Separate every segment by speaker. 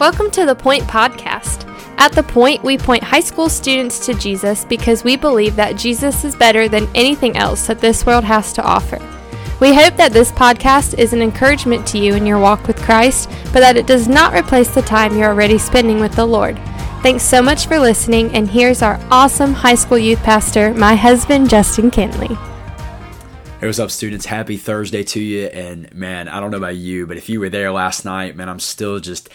Speaker 1: Welcome to the Point Podcast. At The Point, we point high school students to Jesus because we believe that Jesus is better than anything else that this world has to offer. We hope that this podcast is an encouragement to you in your walk with Christ, but that it does not replace the time you're already spending with the Lord. Thanks so much for listening, and here's our awesome high school youth pastor, my husband, Justin Kinley.
Speaker 2: Hey, what's up, students? Happy Thursday to you. And man, I don't know about you, but if you were there last night, man, I'm still just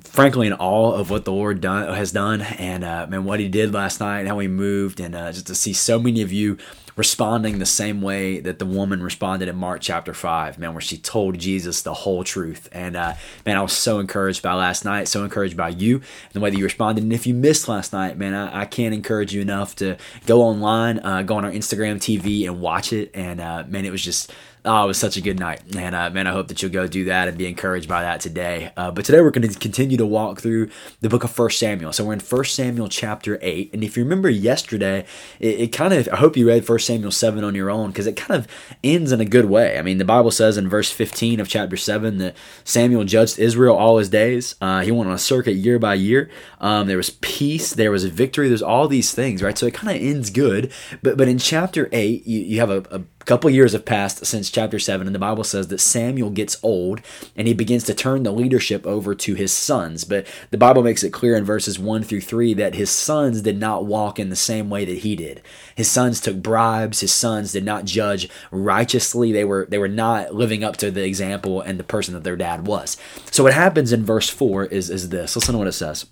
Speaker 2: frankly in awe of what the Lord done, has done and uh, man, what He did last night, how He moved, and uh, just to see so many of you responding the same way that the woman responded in Mark chapter 5, man, where she told Jesus the whole truth. And uh, man, I was so encouraged by last night, so encouraged by you and the way that you responded. And if you missed last night, man, I, I can't encourage you enough to go online, uh, go on our Instagram TV and watch it. And uh, man, it was just Oh, it was such a good night. And uh, man, I hope that you'll go do that and be encouraged by that today. Uh, but today we're going to continue to walk through the book of First Samuel. So we're in First Samuel chapter 8. And if you remember yesterday, it, it kind of, I hope you read First Samuel 7 on your own because it kind of ends in a good way. I mean, the Bible says in verse 15 of chapter 7 that Samuel judged Israel all his days. Uh, he went on a circuit year by year. Um, there was peace, there was victory, there's all these things, right? So it kind of ends good. But, but in chapter 8, you, you have a, a couple years have passed since chapter 7 and the bible says that samuel gets old and he begins to turn the leadership over to his sons. But the bible makes it clear in verses 1 through 3 that his sons did not walk in the same way that he did. His sons took bribes. His sons did not judge righteously. They were they were not living up to the example and the person that their dad was. So what happens in verse 4 is is this. Listen to what it says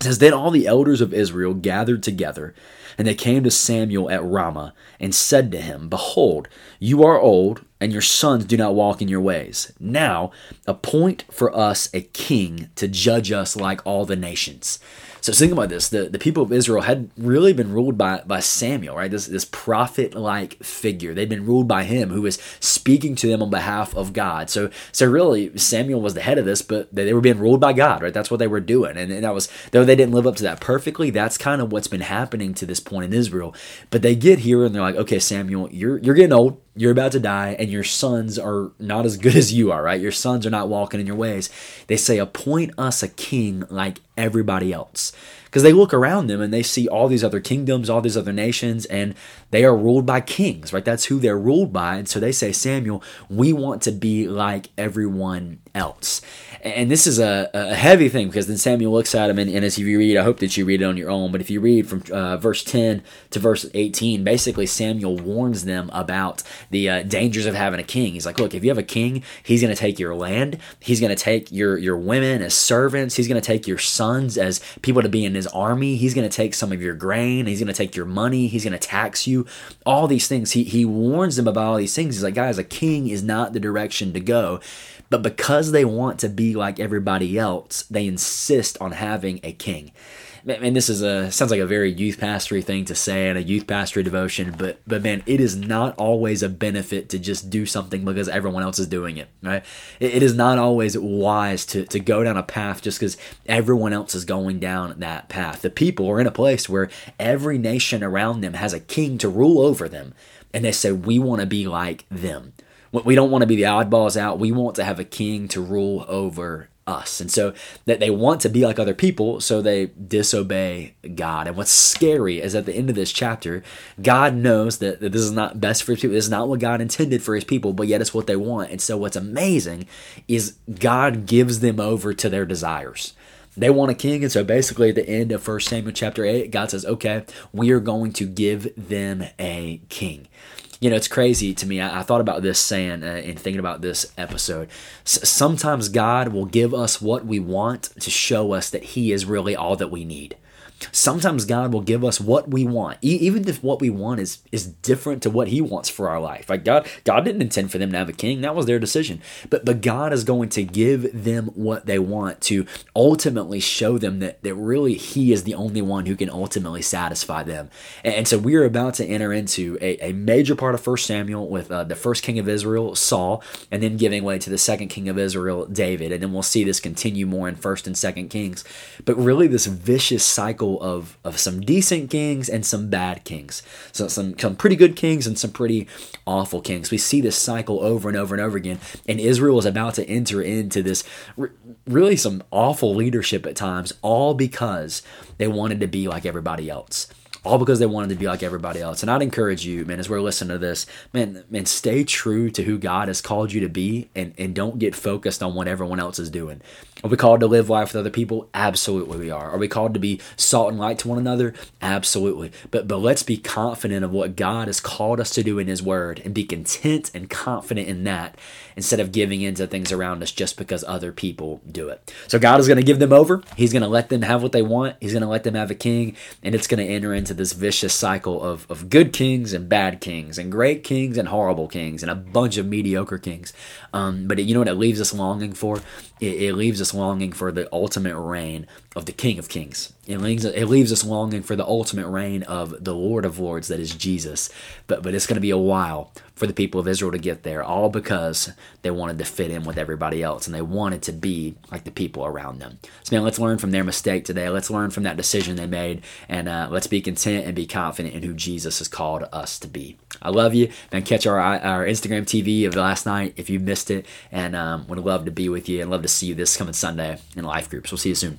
Speaker 2: it says then all the elders of israel gathered together and they came to Samuel at Ramah and said to him, Behold, you are old, and your sons do not walk in your ways. Now appoint for us a king to judge us like all the nations. So think about this: the, the people of Israel had really been ruled by, by Samuel, right? This this prophet like figure. They'd been ruled by him, who was speaking to them on behalf of God. So so really, Samuel was the head of this, but they, they were being ruled by God, right? That's what they were doing, and, and that was though they didn't live up to that perfectly. That's kind of what's been happening to this point in Israel. But they get here and they're like, okay, Samuel, you're you're getting old you're about to die and your sons are not as good as you are, right? Your sons are not walking in your ways. They say, appoint us a king like everybody else. Because they look around them and they see all these other kingdoms, all these other nations, and they are ruled by kings, right? That's who they're ruled by. And so they say, Samuel, we want to be like everyone else. And this is a, a heavy thing because then Samuel looks at him, and, and, as you read, I hope that you read it on your own, but if you read from uh, verse 10 to verse 18, basically Samuel warns them about the uh, dangers of having a king. He's like, look, if you have a king, he's going to take your land, he's going to take your, your women as servants, he's going to take your sons as people to be in his army, he's going to take some of your grain, he's going to take your money, he's going to tax you, all these things. He, he warns them about all these things. He's like, guys, a king is not the direction to go. But because they want to be like everybody else, they insist on having a king. And this is a sounds like a very youth pastory thing to say and a youth pastory devotion, but but man, it is not always a benefit to just do something because everyone else is doing it, right? it, it is not always wise to to go down a path just because everyone else is going down that path. The people are in a place where every nation around them has a king to rule over them, and they say we want to be like them. We don't want to be the oddballs out. We want to have a king to rule over us. And so that they want to be like other people, so they disobey God. And what's scary is at the end of this chapter, God knows that, that this is not best for his people. This is not what God intended for his people, but yet it's what they want. And so what's amazing is God gives them over to their desires. They want a king, and so basically at the end of 1 Samuel chapter 8, God says, Okay, we are going to give them a king you know, it's crazy to me. I, I thought about this saying uh, and thinking about this episode. S- sometimes God will give us what we want to show us that He is really all that we need. Sometimes God will give us what we want, e- even if what we want is is different to what He wants for our life. Like God, God didn't intend for them to have a king; that was their decision. But but God is going to give them what they want to ultimately show them that that really He is the only one who can ultimately satisfy them. And, and so we are about to enter into a, a major part of First Samuel with uh, the first king of Israel, Saul, and then giving way to the second king of Israel, David. And then we'll see this continue more in First and Second Kings. But really, this vicious cycle of, of some decent kings and some bad kings. So some, some pretty good kings and some pretty awful kings. We see this cycle over and over and over again. And Israel is about to enter into this really some awful leadership at times, all because they wanted to be like everybody else all because they wanted to be like everybody else. And I'd encourage you, man, as we're listening to this, man, man, stay true to who God has called you to be and, and don't get focused on what everyone else is doing. Are we called to live life with other people? Absolutely we are. Are we called to be salt and light to one another? Absolutely. But but let's be confident of what God has called us to do in his word and be content and confident in that instead of giving into things around us just because other people do it. So God is going to give them over. He's going to let them have what they want. He's going to let them have a king and it's going to enter this vicious cycle of of good kings and bad kings and great kings and horrible kings and a bunch of mediocre kings. Um, but it, you know what it leaves us longing for? It, it leaves us longing for the ultimate reign of the King of Kings. It leaves, it leaves us longing for the ultimate reign of the Lord of Lords, that is Jesus. But but it's going to be a while for the people of Israel to get there, all because they wanted to fit in with everybody else and they wanted to be like the people around them. So man, let's learn from their mistake today. Let's learn from that decision they made, and uh, let's be content and be confident in who Jesus has called us to be. I love you. Man, catch our our Instagram TV of last night if you missed it, and um, would love to be with you and love to see you this coming Sunday in life groups. We'll see you soon.